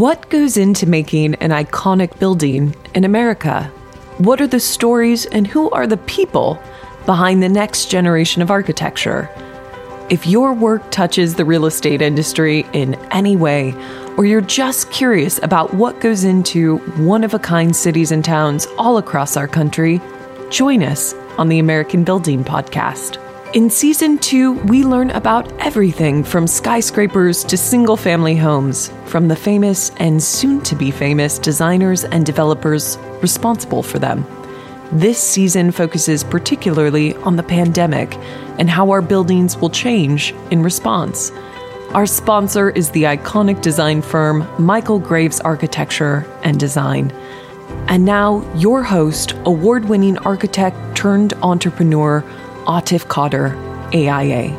What goes into making an iconic building in America? What are the stories and who are the people behind the next generation of architecture? If your work touches the real estate industry in any way, or you're just curious about what goes into one of a kind cities and towns all across our country, join us on the American Building Podcast. In season two, we learn about everything from skyscrapers to single family homes, from the famous and soon to be famous designers and developers responsible for them. This season focuses particularly on the pandemic and how our buildings will change in response. Our sponsor is the iconic design firm Michael Graves Architecture and Design. And now, your host, award winning architect turned entrepreneur, Atif Qadir, AIA.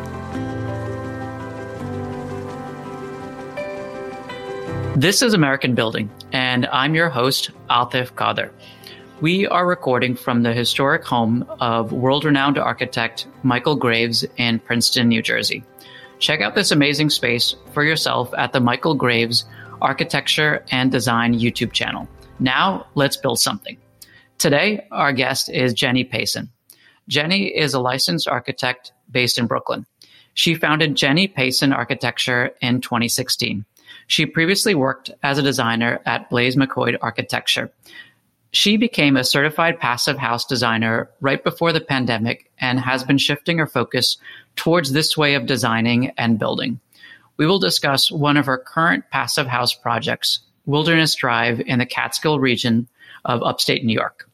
This is American Building, and I'm your host, Atif Qadir. We are recording from the historic home of world renowned architect Michael Graves in Princeton, New Jersey. Check out this amazing space for yourself at the Michael Graves Architecture and Design YouTube channel. Now, let's build something. Today, our guest is Jenny Peysin. Jenny is a licensed architect based in Brooklyn. She founded Jenny Peysin Architecture in 2016. She previously worked as a designer at Blaze Makoid Architecture. She became a certified passive house designer right before the pandemic and has been shifting her focus towards this way of designing and building. We will discuss one of her current passive house projects, Wilderness Drive in the Catskill region of upstate New York.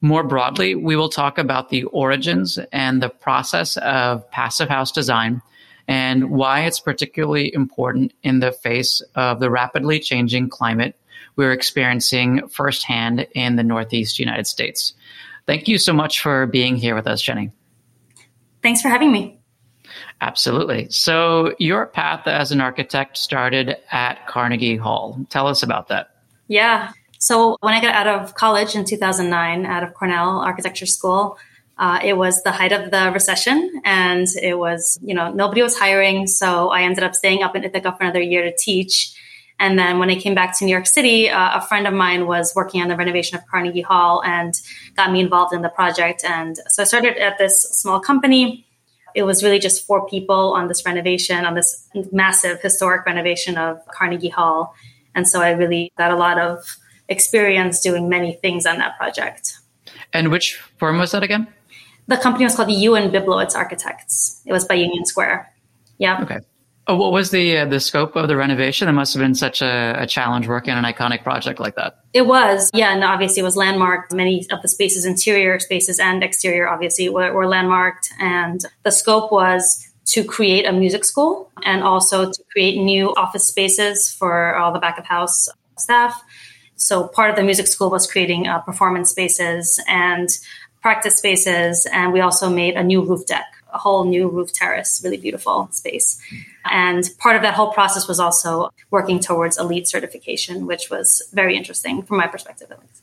More broadly, we will talk about the origins and the process of passive house design and why it's particularly important in the face of the rapidly changing climate we're experiencing firsthand in the Northeast United States. Thank you so much for being here with us, Jenny. Thanks for having me. Absolutely. So, your path as an architect started at Carnegie Hall. Tell us about that. Yeah. So when I got out of college in 2009, out of Cornell Architecture School, uh, it was the height of the recession and it was, you know, nobody was hiring. So I ended up staying up in Ithaca for another year to teach. And then when I came back to New York City, uh, a friend of mine was working on the renovation of Carnegie Hall and got me involved in the project. And so I started at this small company. It was really just four people on this renovation, on this massive historic renovation of Carnegie Hall. And so I really got a lot of experience doing many things on that project. And which firm was that again? The company was called the Ewan Bibliowicz Architects. It was by Union Square. Yeah. Okay. Oh, what was the uh, the scope of the renovation? It must have been such a, a, challenge working on an iconic project like that. It was, yeah, and obviously it was landmarked. Many of the spaces, interior spaces and exterior, obviously were, were landmarked, and the scope was to create a music school and also to create new office spaces for all the back of house staff so part of the music school was creating uh, performance spaces and practice spaces. And we also made a new roof deck, a whole new roof terrace, really beautiful space. And part of that whole process was also working towards a LEED certification, which was very interesting from my perspective at least.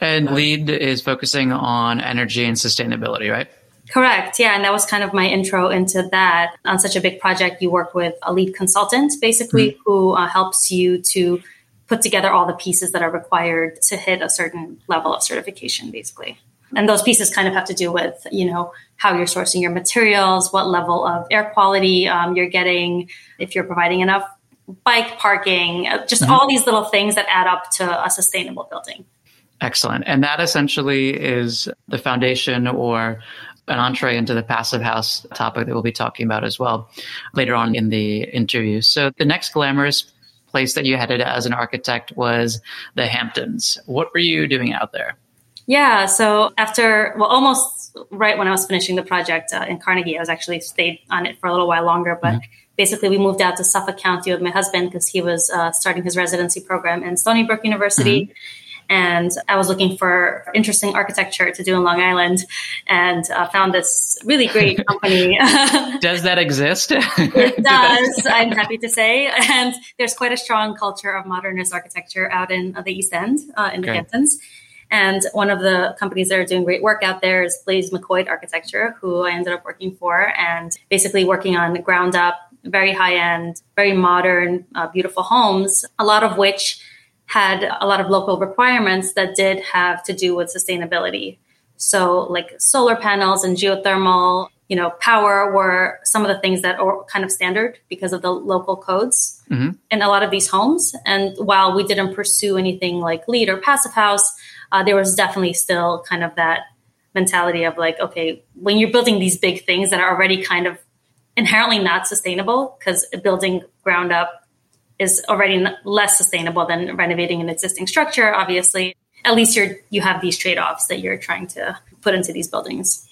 And LEED is focusing on energy and sustainability, right? Correct. Yeah. And that was kind of my intro into that. On such a big project, you work with a LEED consultant, basically, mm-hmm. who uh, helps you to put together all the pieces that are required to hit a certain level of certification, basically. And those pieces kind of have to do with, you know, how you're sourcing your materials, what level of air quality um, you're getting, if you're providing enough bike parking, uh, just mm-hmm. all these little things that add up to a sustainable building. Excellent. And that essentially is the foundation or an entree into the passive house topic that we'll be talking about as well later on in the interview. So the next glamorous place that you headed as an architect was the Hamptons. What were you doing out there? Yeah, so after, well, almost right when I was finishing the project uh, in Carnegie, I was actually stayed on it for a little while longer, but mm-hmm. basically we moved out to Suffolk County with my husband because he was uh, starting his residency program in Stony Brook University. Mm-hmm and I was looking for interesting architecture to do in Long Island, and uh, found this really great company. does that exist? it does. I'm happy to say, and there's quite a strong culture of modernist architecture out in uh, the East End, uh, in okay. the Hamptons. And one of the companies that are doing great work out there is Blaze Makoid Architecture, who I ended up working for, and basically working on ground up, very high end, very modern, uh, beautiful homes, a lot of which had a lot of local requirements that did have to do with sustainability. So, like solar panels and geothermal, you know, power were some of the things that are kind of standard because of the local codes mm-hmm. in a lot of these homes. And while we didn't pursue anything like LEED or passive house, uh, there was definitely still kind of that mentality of like, okay, when you're building these big things that are already kind of inherently not sustainable, because building ground up is already less sustainable than renovating an existing structure, obviously. At least you're you have these trade-offs that you're trying to put into these buildings.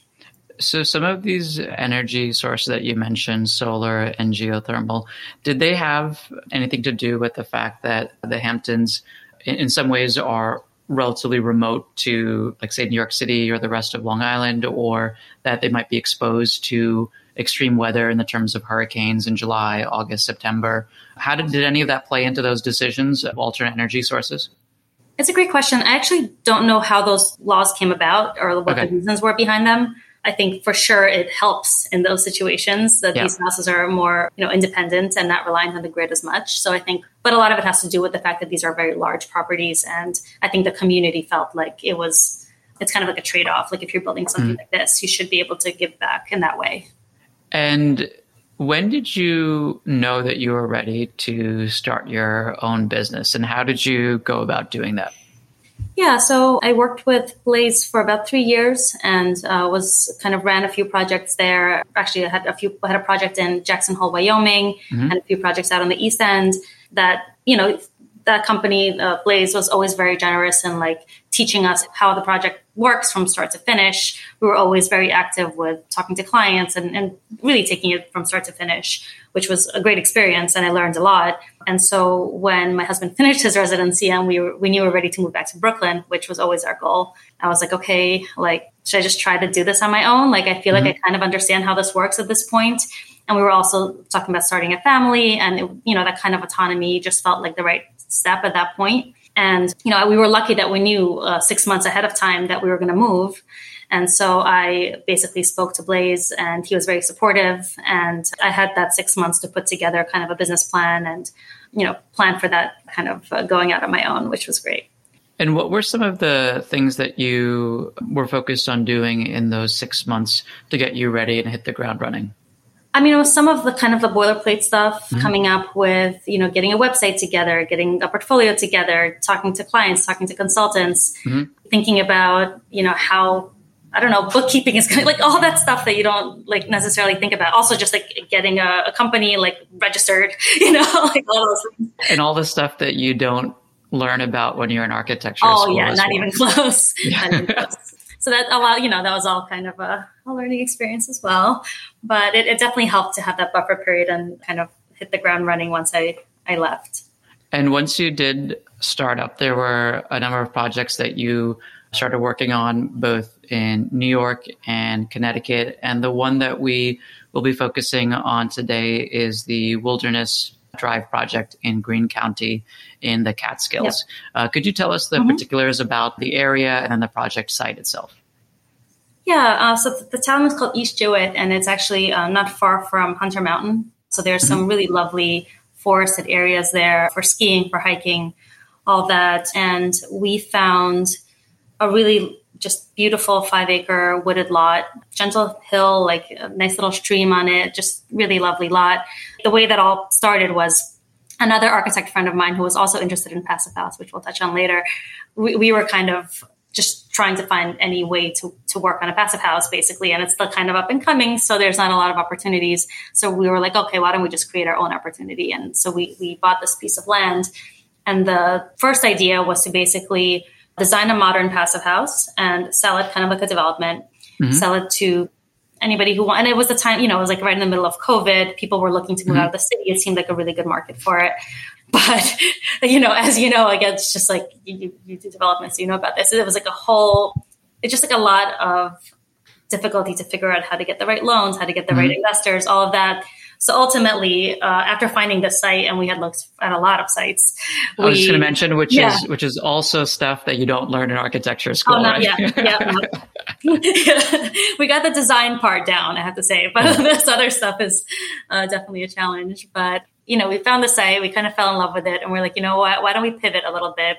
So some of these energy sources that you mentioned, solar and geothermal, did they have anything to do with the fact that the Hamptons in some ways are relatively remote to like say New York City or the rest of Long Island or that they might be exposed to extreme weather in the terms of hurricanes in July, August, September. How did, did any of that play into those decisions of alternate energy sources? It's a great question. I actually don't know how those laws came about or what okay. the reasons were behind them. I think for sure it helps in those situations that yeah. these houses are more, you know, independent and not reliant on the grid as much. So I think, but a lot of it has to do with the fact that these are very large properties, and I think the community felt like it was. It's kind of like a trade off. Like if you're building something mm-hmm. like this, you should be able to give back in that way. And when did you know that you were ready to start your own business and how did you go about doing that? Yeah, so I worked with Blaze for about three years and uh, was kind of ran a few projects there. Actually, I had a few I had a project in Jackson Hole, Wyoming, mm-hmm. and a few projects out on the East End. That you know, that company uh, Blaze was always very generous in like teaching us how the project works from start to finish. We were always very active with talking to clients and, and really taking it from start to finish, which was a great experience. And I learned a lot. And so when my husband finished his residency and we were, we knew we were ready to move back to Brooklyn, which was always our goal. I was like, okay, like, should I just try to do this on my own? Like, I feel mm-hmm. like I kind of understand how this works at this point. And we were also talking about starting a family and, it, you know, that kind of autonomy just felt like the right step at that point. And, you know, we were lucky that we knew uh, six months ahead of time that we were going to move. And so I basically spoke to Blaze and he was very supportive. And I had that six months to put together kind of a business plan and, you know, plan for that kind of uh, going out on my own, which was great. And what were some of the things that you were focused on doing in those six months to get you ready and hit the ground running? I mean, it was some of the kind of the boilerplate stuff mm-hmm. coming up with, you know, getting a website together, getting a portfolio together, talking to clients, talking to consultants, mm-hmm. thinking about, you know, how, I don't know, bookkeeping is going to, like all that stuff that you don't like necessarily think about. Also just like getting a, a company like registered, you know, like all those things. And all the stuff that you don't learn about when you're in architecture. Oh yeah, not, well. even close. not even close so that a lot, you know, that was all kind of a, a learning experience as well. But it, it, definitely helped to have that buffer period and kind of hit the ground running once I, I left. And once you did start up, there were a number of projects that you started working on both in New York and Connecticut. And the one that we will be focusing on today is the Wilderness Drive project in Greene County in the Catskills. Yep. Uh, could you tell us the mm-hmm. particulars about the area and then the project site itself? Yeah, uh, so the, town is called East Jewett, and it's actually uh, not far from Hunter Mountain. So there's mm-hmm. some really lovely forested areas there for skiing, for hiking, all that. And we found a really just beautiful five acre wooded lot, gentle hill, like a nice little stream on it, just really lovely lot. The way that all started was another architect friend of mine who was also interested in passive house, which we'll touch on later. We, we were kind of just trying to find any way to, to work on a passive house basically and it's still kind of up and coming so there's not a lot of opportunities so we were like okay why don't we just create our own opportunity and so we, we bought this piece of land and the first idea was to basically design a modern passive house and sell it kind of like a development, mm-hmm. sell it to anybody who want. And it was the time, you know, it was like right in the middle of COVID. People were looking to move mm-hmm. out of the city. It seemed like a really good market for it. But, you know, as you know, like it's just like you, you do developments, you know about this. It was like a whole, it's just like a lot of difficulty to figure out how to get the right loans, how to get the mm-hmm. right investors, all of that. So ultimately, uh, after finding the site, and we had looked at a lot of sites, I was just going to mention, which yeah. is which is also stuff that you don't learn in architecture school. Oh, not right? yet. yeah, we got the design part down, I have to say, but this other stuff is uh, definitely a challenge. But you know, we found the site, we kind of fell in love with it, and we're like, you know what, why don't we pivot a little bit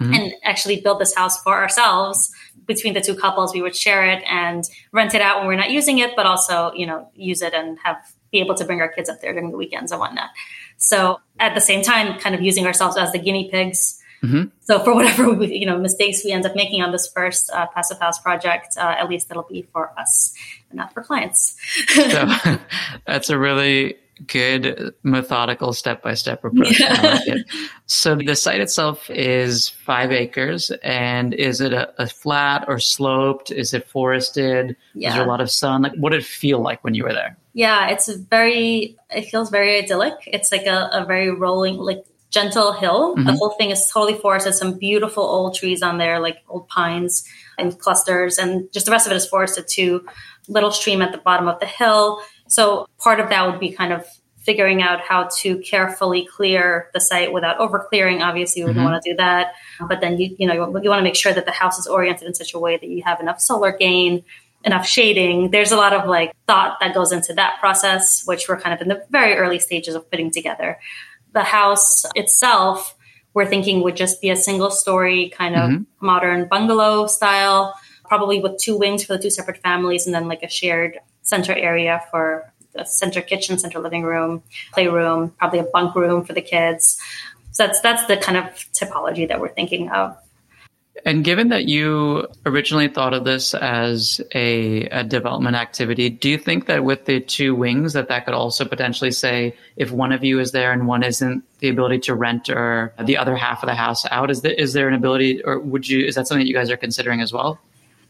mm-hmm. and actually build this house for ourselves? Between the two couples, we would share it and rent it out when we're not using it, but also, you know, use it and have be able to bring our kids up there during the weekends and whatnot. So at the same time, kind of using ourselves as the guinea pigs. Mm-hmm. So for whatever we, you know mistakes we end up making on this first uh, passive house project, uh, at least it'll be for us and not for clients. so that's a really good methodical step by step approach. Yeah. Like so the site itself is five acres, and is it a, a, flat or sloped? Is it forested? Yeah. Is there a lot of sun? Like, what did it feel like when you were there? Yeah, it's very. It feels very idyllic. It's like a, a very rolling, like gentle hill. Mm-hmm. The whole thing is totally forested. Some beautiful old trees on there, like old pines and clusters, and just the rest of it is forested too. Little stream at the bottom of the hill so part of that would be kind of figuring out how to carefully clear the site without over clearing. Obviously, you wouldn't mm-hmm. want to do that. But then you, you know, you, you want to make sure that the house is oriented in such a way that you have enough solar gain, enough shading. There's a lot of like thought that goes into that process, which we're kind of in the very early stages of putting together. The house itself, we're thinking would just be a single story kind of mm-hmm. modern bungalow style, probably with two wings for the two separate families and then like a shared center area for the center kitchen, center living room, playroom, probably a bunk room for the kids. So that's that's the kind of typology that we're thinking of. And given that you originally thought of this as a, a, development activity, do you think that with the two wings that that could also potentially say if one of you is there and one isn't, the ability to rent or the other half of the house out? Is there, is there an ability, or would you? Is that something that you guys are considering as well?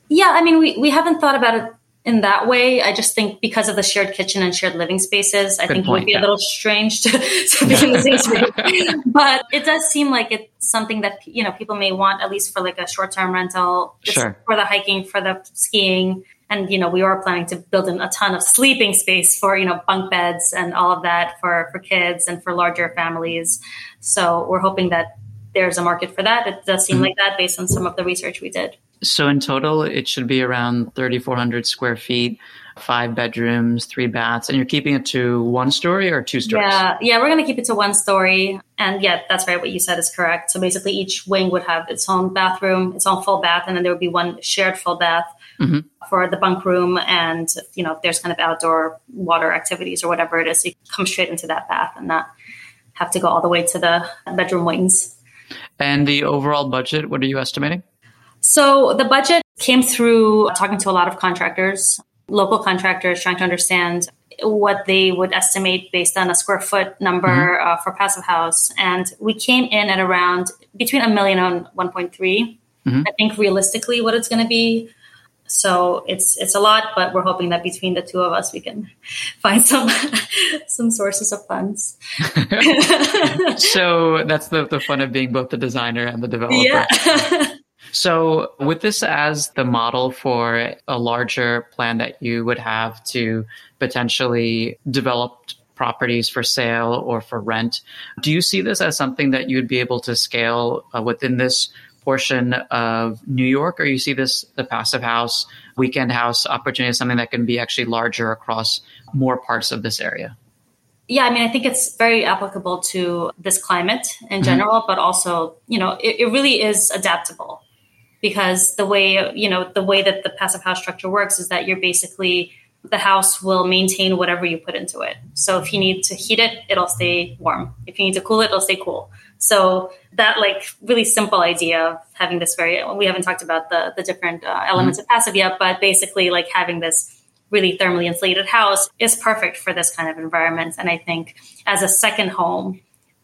Yeah, I mean, we we haven't thought about it in that way. I just think because of the shared kitchen and shared living spaces, I Good think point, it would be yeah. a little strange to, to be in the same space. but it does seem like it's something that you know people may want at least for like a short term rental, sure. for the hiking, for the skiing. And you know, we are planning to build in a ton of sleeping space for you know bunk beds and all of that for for kids and for larger families. So we're hoping that there's a market for that. It does seem mm-hmm. like that based on some of the research we did. So in total, it should be around 3,400 square feet, five bedrooms, three baths, and you're keeping it to one story or two stories? Yeah, yeah, we're going to keep it to one story. And yeah, that's right. What you said is correct. So basically, each wing would have its own bathroom, its own full bath, and then there would be one shared full bath mm-hmm. for the bunk room. And you know, if there's kind of outdoor water activities or whatever it is, you come straight into that bath and not have to go all the way to the bedroom wings. And the overall budget, what are you estimating? So the budget came through talking to a lot of contractors, local contractors, trying to understand what they would estimate based on a square foot number mm-hmm. uh, for passive house. And we came in at around between a million and 1.3. Mm-hmm. I think realistically what it's going to be. So it's it's a lot, but we're hoping that between the two of us we can find some some sources of funds. so that's the, the fun of being both the designer and the developer. Yeah. So, with this as the model for a larger plan that you would have to potentially develop properties for sale or for rent, do you see this as something that you'd be able to scale uh, within this portion of New York, or you see this the passive house, weekend house opportunity as something that can be actually larger across more parts of this area? Yeah, I mean, I think it's very applicable to this climate in mm-hmm. general, mm-hmm. but also, you know, it, it really is adaptable because the way you know the way that the passive house structure works is that you're basically the house will maintain whatever you put into it. So if you need to heat it, it'll stay warm. If you need to cool it, it'll stay cool. So that like really simple idea of having this very we haven't talked about the the different uh, elements mm-hmm. of passive yet, but basically like having this really thermally insulated house is perfect for this kind of environment. And I think as a second home,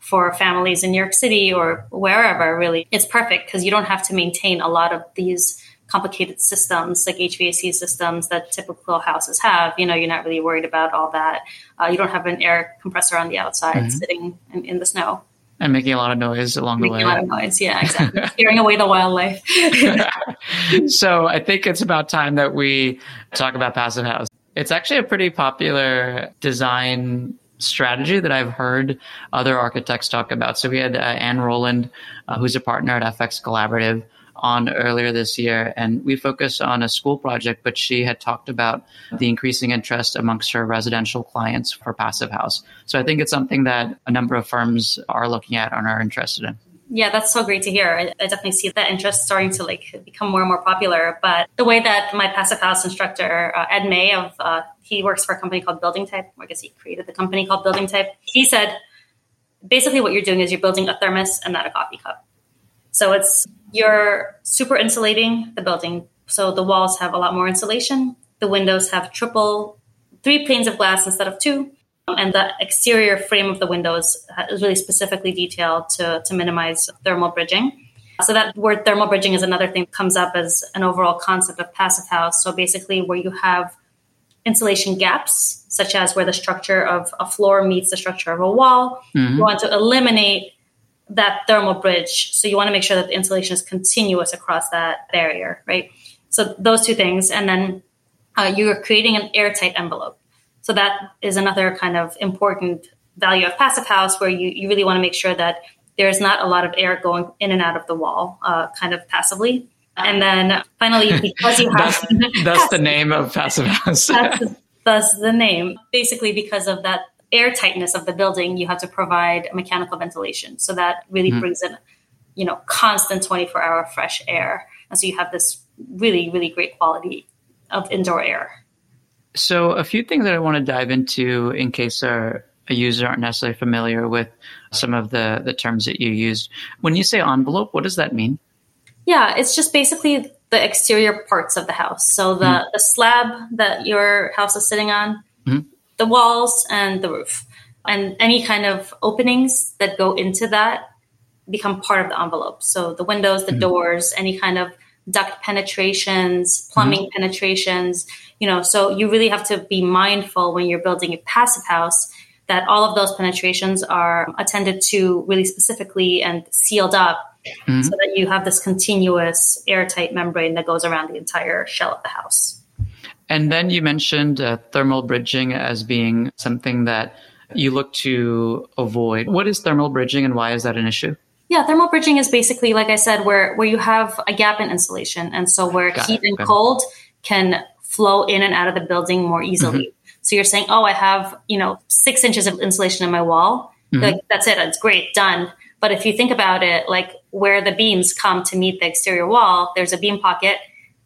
for families in New York City or wherever, really, it's perfect because you don't have to maintain a lot of these complicated systems like HVAC systems that typical houses have. You know, you're not really worried about all that. Uh, you don't have an air compressor on the outside mm-hmm. sitting in, in, the snow. And making a lot of noise along making the way. a lot of noise, yeah, exactly. Scaring away the wildlife. so I think it's about time that we talk about Passive House. It's actually a pretty popular design strategy that I've heard other architects talk about. So we had uh, Anne Roland, uh, who's a partner at FX Collaborative, on earlier this year, and we focused on a school project, but she had talked about the increasing interest amongst her residential clients for Passive House. So I think it's something that a number of firms are looking at and are interested in. Yeah, that's so great to hear. I, definitely see that interest starting to like become more and more popular. But the way that my passive house instructor uh, Ed May of uh, he works for a company called Building Type. I guess he created the company called Building Type. He said basically what you're doing is you're building a thermos and not a coffee cup. So it's you're super insulating the building. So the walls have a lot more insulation. The windows have triple, three panes of glass instead of two and the exterior frame of the windows is really specifically detailed to, to minimize thermal bridging. So that word thermal bridging is another thing that comes up as an overall concept of passive house. So basically where you have insulation gaps, such as where the structure of a floor meets the structure of a wall, mm-hmm. you want to eliminate that thermal bridge. So you want to make sure that the insulation is continuous across that barrier, right? So those two things. And then uh, you're creating an airtight envelope. So that is another kind of important value of passive house where you, you really want to make sure that there's not a lot of air going in and out of the wall uh, kind of passively. And then finally, because you have that's, that's the name of passive house. that's, the, that's the name. Basically, because of that air tightness of the building, you have to provide mechanical ventilation. So that really mm-hmm. brings in, you know, constant 24 hour fresh air. And so you have this really, really great quality of indoor air. So, a few things that I want to dive into in case our users aren't necessarily familiar with some of the, the terms that you used. When you say envelope, what does that mean? Yeah, it's just basically the exterior parts of the house. So, the, mm-hmm. the slab that your house is sitting on, mm-hmm. the walls, and the roof. And any kind of openings that go into that become part of the envelope. So, the windows, the mm-hmm. doors, any kind of duct penetrations, plumbing mm-hmm. penetrations, you know, so you really have to be mindful when you're building a passive house that all of those penetrations are attended to really specifically and sealed up mm-hmm. so that you have this continuous airtight membrane that goes around the entire shell of the house. And then you mentioned uh, thermal bridging as being something that you look to avoid. What is thermal bridging and why is that an issue? Yeah, thermal bridging is basically, like I said, where where you have a gap in insulation, and so where Got heat it. and okay. cold can flow in and out of the building more easily. Mm-hmm. So you're saying, oh, I have you know six inches of insulation in my wall. Mm-hmm. Like that's it, it's great, done. But if you think about it, like where the beams come to meet the exterior wall, there's a beam pocket,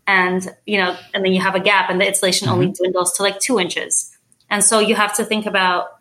and you know, and then you have a gap, and the insulation mm-hmm. only dwindles to like two inches. And so you have to think about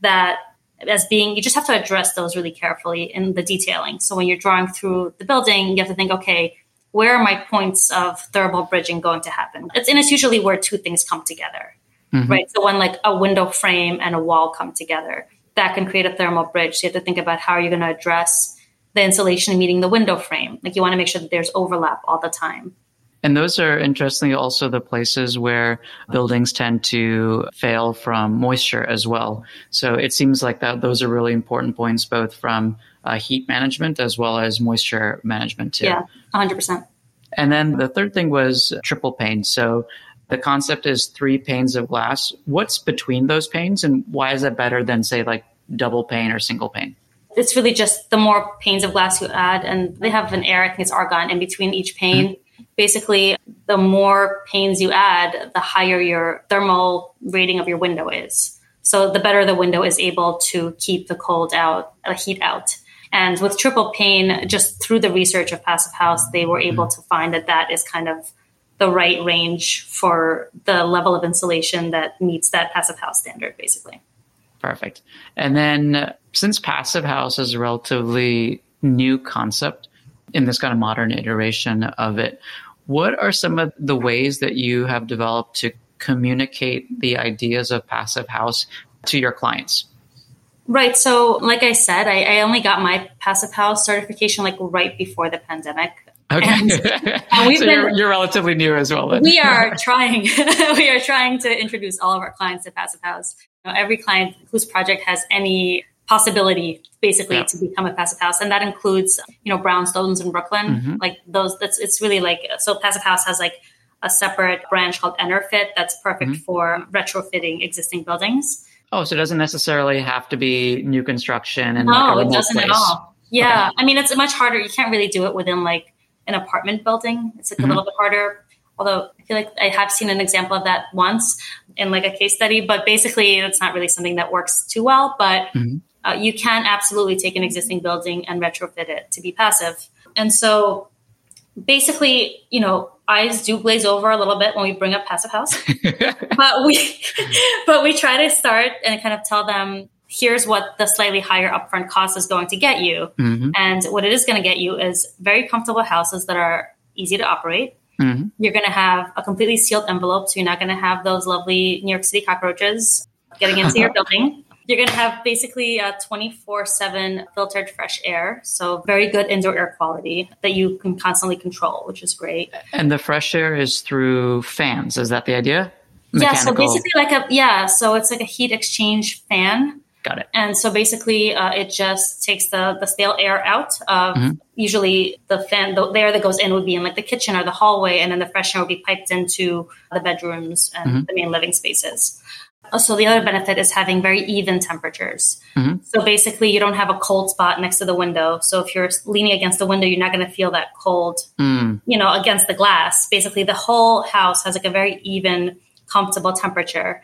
that as being you just have to address those really carefully in the detailing. So when you're drawing through the building you have to think okay where are my points of thermal bridging going to happen? It's and it's usually where two things come together mm-hmm. right? So when like a window frame and a wall come together that can create a thermal bridge. So you have to think about how are you going to address the insulation meeting the window frame. Like you want to make sure that there's overlap all the time and those are interestingly also the places where buildings tend to fail from moisture as well. So it seems like that those are really important points, both from uh, heat management as well as moisture management too. Yeah, 100%. And then the third thing was triple pane. So the concept is three panes of glass. What's between those panes and why is that better than say like double pane or single pane? It's really just the more panes of glass you add, and they have an air, I think it's argon, in between each pane. Mm-hmm basically the more panes you add, the higher your thermal rating of your window is. So the better the window is able to keep the cold out, the uh, heat out. And with triple pane, just through the research of Passive House, they were able to find that that is kind of the right range for the level of insulation that meets that Passive House standard, basically. Perfect. And then since Passive House is a relatively new concept in this kind of modern iteration of it, what are some of the ways that you have developed to communicate the ideas of Passive House to your clients? Right. So, like I said, I, I only got my Passive House certification like right before the pandemic. Okay. And, and we've so been, you're, you're, relatively new as well. Then. We are trying. we are trying to introduce all of our clients to Passive House. You know, every client whose project has any possibility basically yeah. to become a passive house and that includes you know brownstones in brooklyn mm-hmm. like those that's it's really like so passive house has like a separate branch called EnerPHit that's perfect mm-hmm. for retrofitting existing buildings oh so it doesn't necessarily have to be new construction and no like it doesn't place. at all yeah okay. i mean it's much harder you can't really do it within like an apartment building. It's like mm-hmm. a little bit harder. Although I feel like I have seen an example of that once in like a case study, but basically it's not really something that works too well. But mm-hmm. Uh, you can absolutely take an existing building and retrofit it to be passive. And so basically, you know, eyes do glaze over a little bit when we bring up passive house, but we, but we try to start and kind of tell them, here's what the slightly higher upfront cost is going to get you. Mm-hmm. And what it is going to get you is very comfortable houses that are easy to operate. Mm-hmm. You're going to have a completely sealed envelope. So you're not going to have those lovely New York City cockroaches getting into your building. You're going to have basically a 24 7 filtered fresh air. So, very good indoor air quality that you can constantly control, which is great. And the fresh air is through fans. Is that the idea? Mechanical. Yeah. So, basically, like a, yeah. So, it's like a heat exchange fan. Got it. And so basically, uh, it just takes the the stale air out of mm-hmm. usually the fan. The, the, air that goes in would be in like the kitchen or the hallway, and then the fresh air would be piped into the bedrooms and mm-hmm. the main living spaces. So the other benefit is having very even temperatures. Mm-hmm. So basically, you don't have a cold spot next to the window. So if you're leaning against the window, you're not going to feel that cold, mm. you know, against the glass. Basically, the whole house has like a very even, comfortable temperature.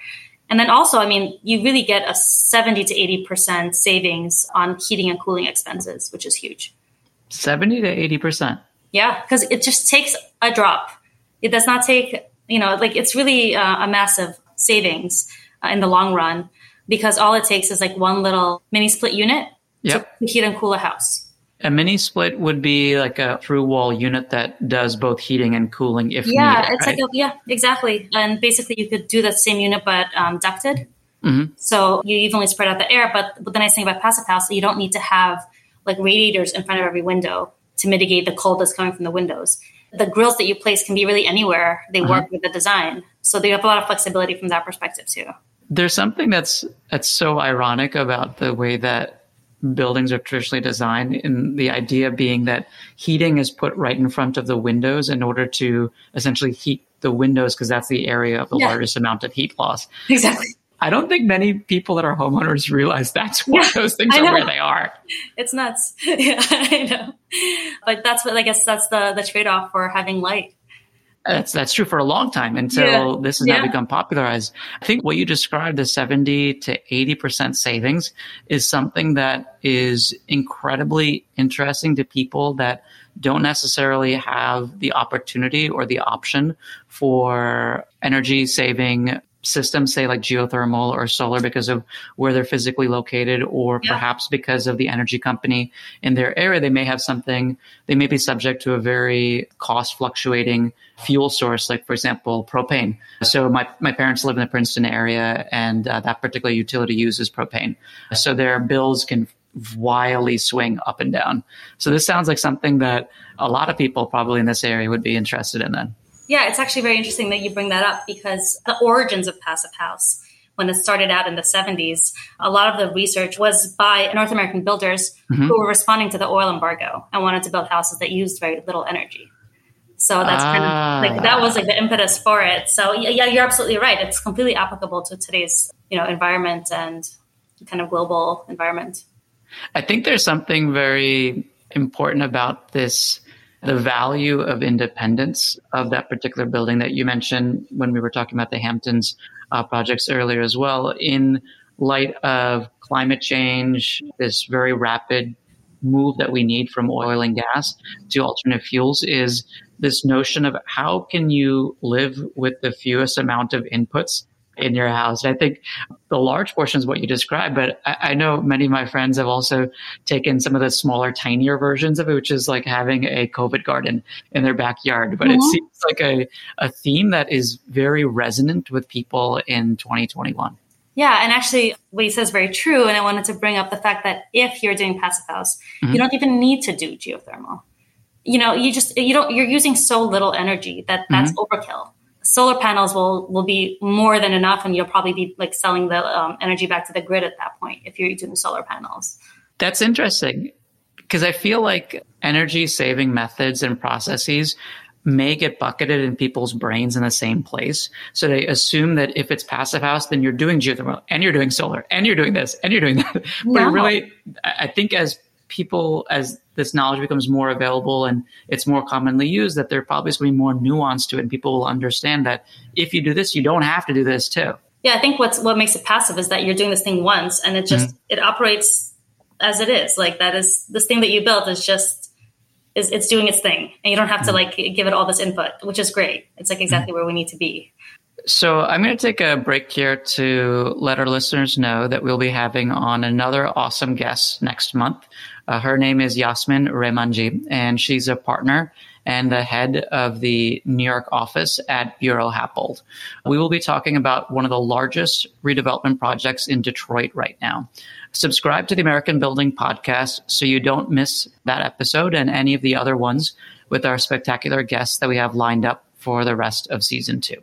And then also, I mean, you really get a 70 to 80% savings on heating and cooling expenses, which is huge. 70 to 80%. Yeah, because it just takes a drop. It does not take, you know, like it's really uh, a massive savings in the long run because all it takes is like one little mini split unit yep. to heat and cool a house. A mini split would be like a through wall unit that does both heating and cooling if yeah, needed. it's right? like a, yeah, exactly. And basically, you could do the same unit but um, ducted. Mm-hmm. So you evenly spread out the air. But, but the nice thing about passive house, you don't need to have like radiators in front of every window to mitigate the cold that's coming from the windows. The grills that you place can be really anywhere. They uh-huh. work with the design, so they have a lot of flexibility from that perspective too. There's something that's that's so ironic about the way that buildings are traditionally designed and the idea being that heating is put right in front of the windows in order to essentially heat the windows because that's the area of the yeah. largest amount of heat loss. Exactly. I don't think many people that are homeowners realize that's why yeah, those things are where they are. It's nuts. yeah, I know. But that's what I guess that's the the trade off for having light. That's that's true for a long time until yeah. this has yeah. now become popularized. I think what you described, the 70 to 80% savings, is something that is incredibly interesting to people that don't necessarily have the opportunity or the option for energy saving systems, say like geothermal or solar, because of where they're physically located, or yeah. perhaps because of the energy company in their area, they may have something, they may be subject to a very cost fluctuating fuel source, like for example, propane. So my, my parents live in the Princeton area and uh, that particular utility uses propane. So their bills can wildly swing up and down. So this sounds like something that a lot of people probably in this area would be interested in then. Yeah, it's actually very interesting that you bring that up because the origins of Passive House, when it started out in the 70s, a lot of the research was by North American builders mm-hmm. who were responding to the oil embargo and wanted to build houses that used very little energy. So that's ah. kind of ah. like that was like the impetus for it. So yeah, you're absolutely right. It's completely applicable to today's you know environment and kind of global environment. I think there's something very important about this the value of independence of that particular building that you mentioned when we were talking about the Hamptons uh, projects earlier as well, in light of climate change, this very rapid move that we need from oil and gas to alternative fuels is this notion of how can you live with the fewest amount of inputs in your house. I think the large portion is what you described, but I, I, know many of my friends have also taken some of the smaller, tinier versions of it, which is like having a COVID garden in their backyard. But mm-hmm. it seems like a, a theme that is very resonant with people in 2021. Yeah, and actually, what you says is very true. And I wanted to bring up the fact that if you're doing passive house, mm-hmm. you don't even need to do geothermal. You know, you just you don't you're using so little energy that that's mm-hmm. overkill solar panels will will be more than enough, and you'll probably be like selling the um, energy back to the grid at that point if you're doing solar panels. That's interesting because I feel like energy saving methods and processes may get bucketed in people's brains in the same place. So they assume that if it's passive house, then you're doing geothermal and you're doing solar and you're doing this and you're doing that. But no. really, I think as people, as this knowledge becomes more available and it's more commonly used, that there probably is going to be more nuance to it. And people will understand that if you do this, you don't have to do this too. Yeah, I think what's what makes it passive is that you're doing this thing once and it just mm-hmm. it operates as it is. Like that is this thing that you built is just is it's doing its thing and you don't have to mm-hmm. like give it all this input, which is great. It's like exactly mm-hmm. where we need to be. So I'm going to take a break here to let our listeners know that we'll be having on another awesome guest next month. Uh, her name is Yasmin Remanji, and she's a partner and the head of the New York office at Buro Happold. We will be talking about one of the largest redevelopment projects in Detroit right now. Subscribe to the American Building podcast so you don't miss that episode and any of the other ones with our spectacular guests that we have lined up for the rest of season two.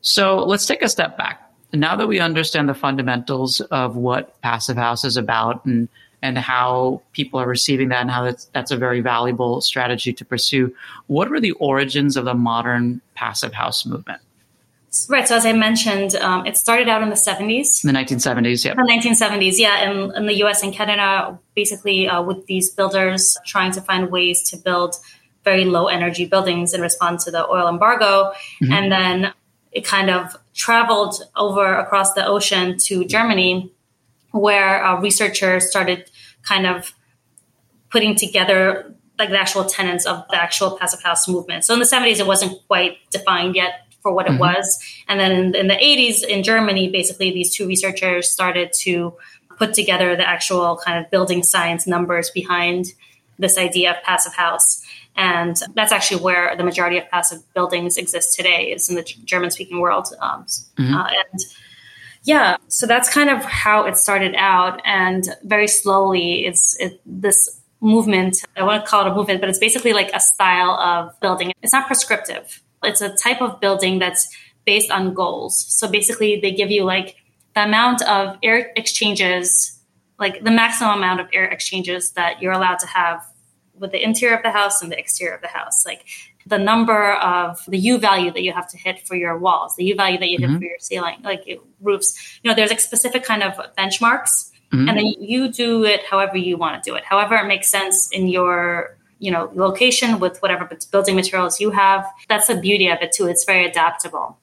So let's take a step back. Now that we understand the fundamentals of what Passive House is about and and how people are receiving that and how that's, that's a very valuable strategy to pursue, what were the origins of the modern Passive House movement? Right. So as I mentioned, um, it started out in the 70s. The 1970s, yeah. The 1970s, yeah. In, in the US and Canada, basically uh, with these builders trying to find ways to build very low energy buildings in response to the oil embargo. Mm-hmm. And then it kind of traveled over across the ocean to Germany, where uh, researchers started kind of putting together like the actual tenets of the actual passive house movement. So in the 70s, it wasn't quite defined yet for what it mm-hmm. was. And then in, in, the 80s in Germany, basically these two researchers started to put together the actual kind of building science numbers behind this idea of passive house. And that's actually where the majority of passive buildings exist today, is in the German speaking world. Um, mm-hmm. uh, and yeah, so that's kind of how it started out. And very slowly, it's it, this movement. I want to call it a movement, but it's basically like a style of building. It's not prescriptive. It's a type of building that's based on goals. So basically, they give you like the amount of air exchanges, like the maximum amount of air exchanges that you're allowed to have with the interior of the house and the exterior of the house. Like the number of the U value that you have to hit for your walls, the U value that you mm-hmm. hit for your ceiling, like roofs. You know, there's like specific kind of benchmarks, mm-hmm. and then you do it however you want to do it, however it makes sense in your you know location with whatever building materials you have. That's the beauty of it too. It's very adaptable.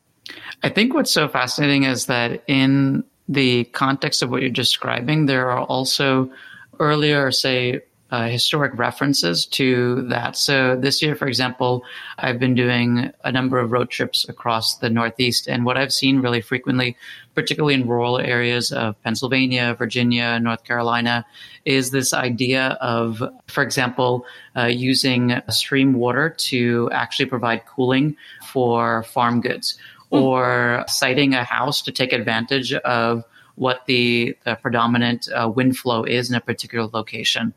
I think what's so fascinating is that in the context of what you're describing, there are also earlier, say, uh, historic references to that. So this year, for example, I've been doing a number of road trips across the Northeast, and what I've seen really frequently, particularly in rural areas of Pennsylvania, Virginia, North Carolina, is this idea of, for example, uh, using stream water to actually provide cooling for farm goods, mm. or siting a house to take advantage of what the, the predominant uh, wind flow is in a particular location.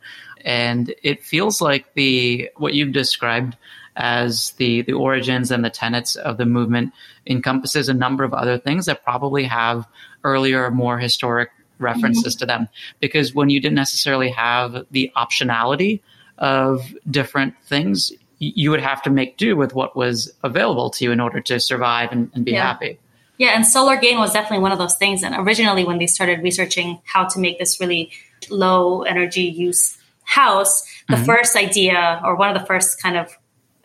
And it feels like the what you've described as the the origins and the tenets of the movement encompasses a number of other things that probably have earlier, more historic references mm-hmm. to them. Because when you didn't necessarily have the optionality of different things, you would have to make do with what was available to you in order to survive and, and be yeah. happy. Yeah, and solar gain was definitely one of those things. And originally, when they started researching how to make this really low energy use house, the mm-hmm. first idea or one of the first kind of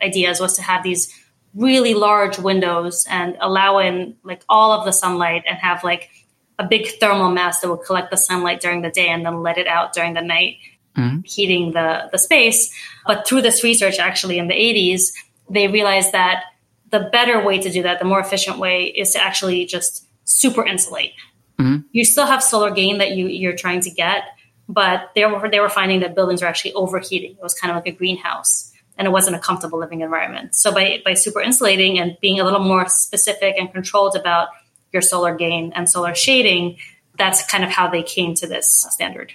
ideas was to have these really large windows and allow in like all of the sunlight and have like a big thermal mass that would collect the sunlight during the day and then let it out during the night, mm-hmm. heating the, the space. But through this research, actually in the 80s, they realized that the better way to do that, the more efficient way, is to actually just super insulate. Mm-hmm. You still have solar gain that you, you're trying to get, but they were they were finding that buildings were actually overheating. It was kind of like a greenhouse, and it wasn't a comfortable living environment. So by by super insulating and being a little more specific and controlled about your solar gain and solar shading, that's kind of how they came to this standard.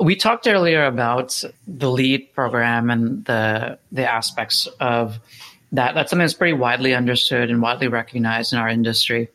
We talked earlier about the LEED program and the the aspects of that. That's something that's pretty widely understood and widely recognized in our industry.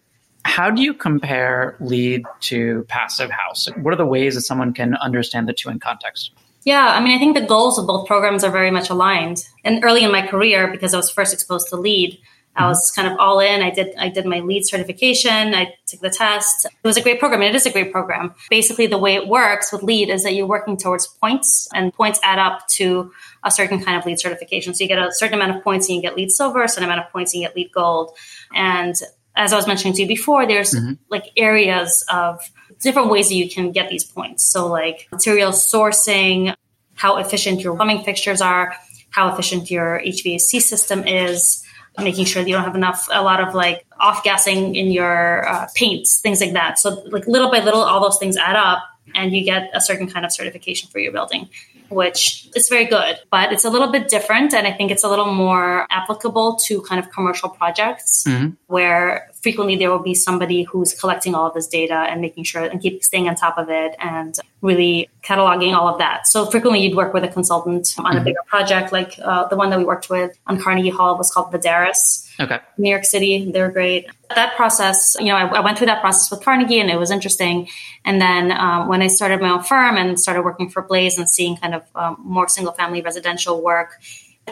How do you compare LEED to passive house? What are the ways that someone can understand the two in context? Yeah, I mean, I think the goals of both programs are very much aligned. And early in my career, because I was first exposed to LEED, I mm-hmm. was kind of all in. I did I did my LEED certification. I took the test. It was a great program, and it is a great program. Basically, the way it works with LEED is that you're working towards points, and points add up to a certain kind of LEED certification. So you get a certain amount of points, and you get LEED silver. A certain amount of points, and you get LEED gold. And as I was mentioning to you before, there's mm-hmm. like areas of different ways that you can get these points. So like material sourcing, how efficient your plumbing fixtures are, how efficient your HVAC system is, making sure that you don't have enough, a lot of like off gassing in your uh, paints, things like that. So like little by little, all those things add up and you get a certain kind of certification for your building which is very good, but it's a little bit different. And I think it's a little more applicable to kind of commercial projects mm-hmm. where frequently there will be somebody who's collecting all of this data and making sure and keep staying on top of it and really cataloging all of that. So frequently you'd work with a consultant on mm-hmm. a bigger project, like uh, the one that we worked with on Carnegie Hall was called Vidaris. Okay. New York City, they're great. That process, you know, I, I, went through that process with Carnegie and it was interesting. And then um, when I started my own firm and started working for Blaze and seeing kind of um, more single family residential work,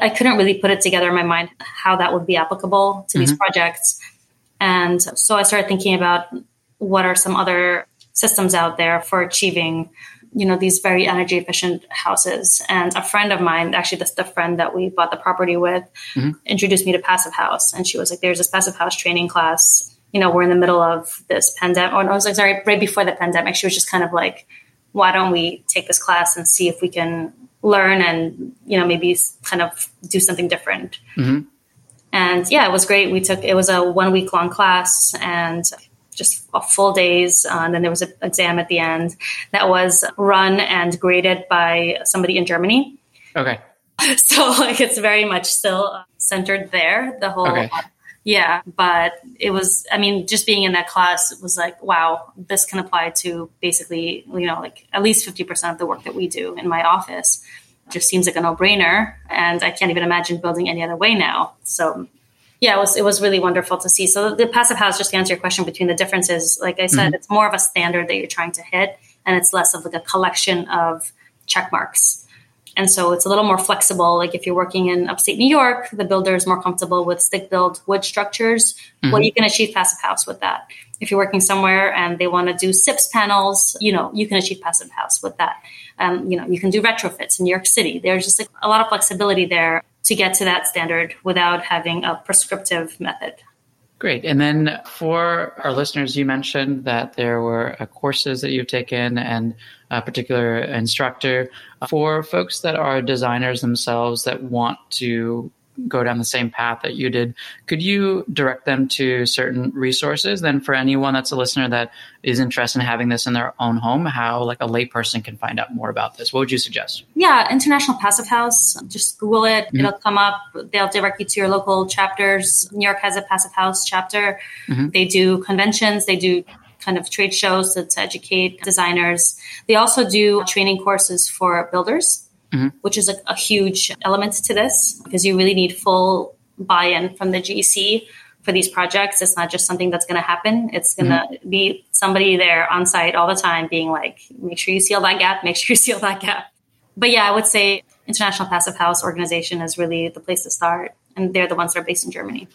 I couldn't really put it together in my mind how that would be applicable to mm-hmm. these projects. And so I started thinking about what are some other systems out there for achieving you know these very energy efficient houses. And a friend of mine actually that's the friend that we bought the property with mm-hmm. introduced me to passive house. And she was like there's this passive house training class. You know we're in the middle of this pandemic. Or no, I was like sorry right before the pandemic. She was just kind of like why don't we take this class and see if we can learn and you know maybe kind of do something different. Mm-hmm. And yeah it was great we took it was a one week long class and just full days. Uh, and then there was an exam at the end that was run and graded by somebody in Germany. Okay. So like it's very much still centered there. The whole. Okay. Yeah, but it was, I mean, just being in that class was like, wow, this can apply to basically, you know, like at least 50% of the work that we do in my office. Just seems like a no brainer. And I can't even imagine building any other way now. So yeah, it was it was really wonderful to see. So the passive house, just to answer your question, between the differences, like I said, mm-hmm. it's more of a standard that you're trying to hit, and it's less of like a collection of check marks. And so it's a little more flexible. Like if you're working in upstate New York, the builder is more comfortable with stick built wood structures. Mm-hmm. Well, you can achieve passive house with that. If you're working somewhere and they want to do SIPS panels, you know, you can achieve passive house with that. Um, you know, you can do retrofits in New York City. There's just like a lot of flexibility there to get to that standard without having a prescriptive method. Great. And then for our listeners, you mentioned that there were uh, courses that you've taken and a particular instructor. For folks that are designers themselves that want to go down the same path that you did. Could you direct them to certain resources? Then, for anyone that's a listener that is interested in having this in their own home, how like a layperson can find out more about this? What would you suggest? Yeah, International Passive House. Just Google it; mm-hmm. it'll come up. They'll direct you to your local chapters. New York has a Passive House chapter. Mm-hmm. They do conventions. They do kind of trade shows to, to educate designers. They also do training courses for builders mm-hmm. which is a, a huge element to this because you really need full buy-in from the GC for these projects. It's not just something that's going to happen. It's going to mm-hmm. be somebody there on site all the time being like, make sure you seal that gap, make sure you seal that gap. But yeah, I would say International Passive House organization is really the place to start. And they're the ones that are based in Germany.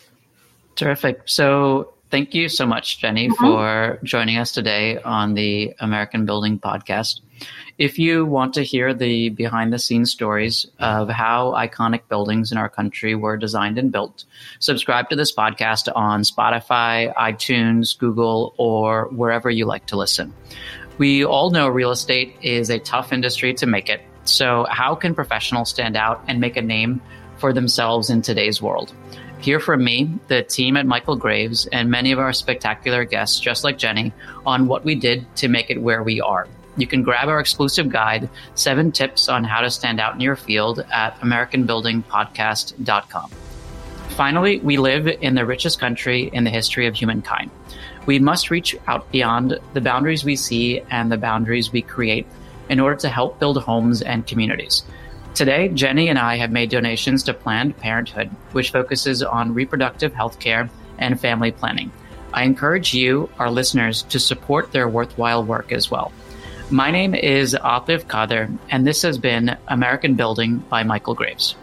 Terrific. So thank you so much, Jenny, mm-hmm. for joining us today on the American Building Podcast. If you want to hear the behind the scenes stories of how iconic buildings in our country were designed and built, subscribe to this podcast on Spotify, iTunes, Google, or wherever you like to listen. We all know real estate is a tough industry to make it. So, how can professionals stand out and make a name for themselves in today's world? Hear from me, the team at Michael Graves, and many of our spectacular guests, just like Jenny, on what we did to make it where we are. You can grab our exclusive guide, Seven Tips on How to Stand Out in Your Field, at AmericanBuildingPodcast.com. Finally, we live in the richest country in the history of humankind. We must reach out beyond the boundaries we see and the boundaries we create in order to help build homes and communities. Today, Jenny and I have made donations to Planned Parenthood, which focuses on reproductive health care and family planning. I encourage you, our listeners, to support their worthwhile work as well. My name is Atif Kader, and this has been American Building by Michael Graves.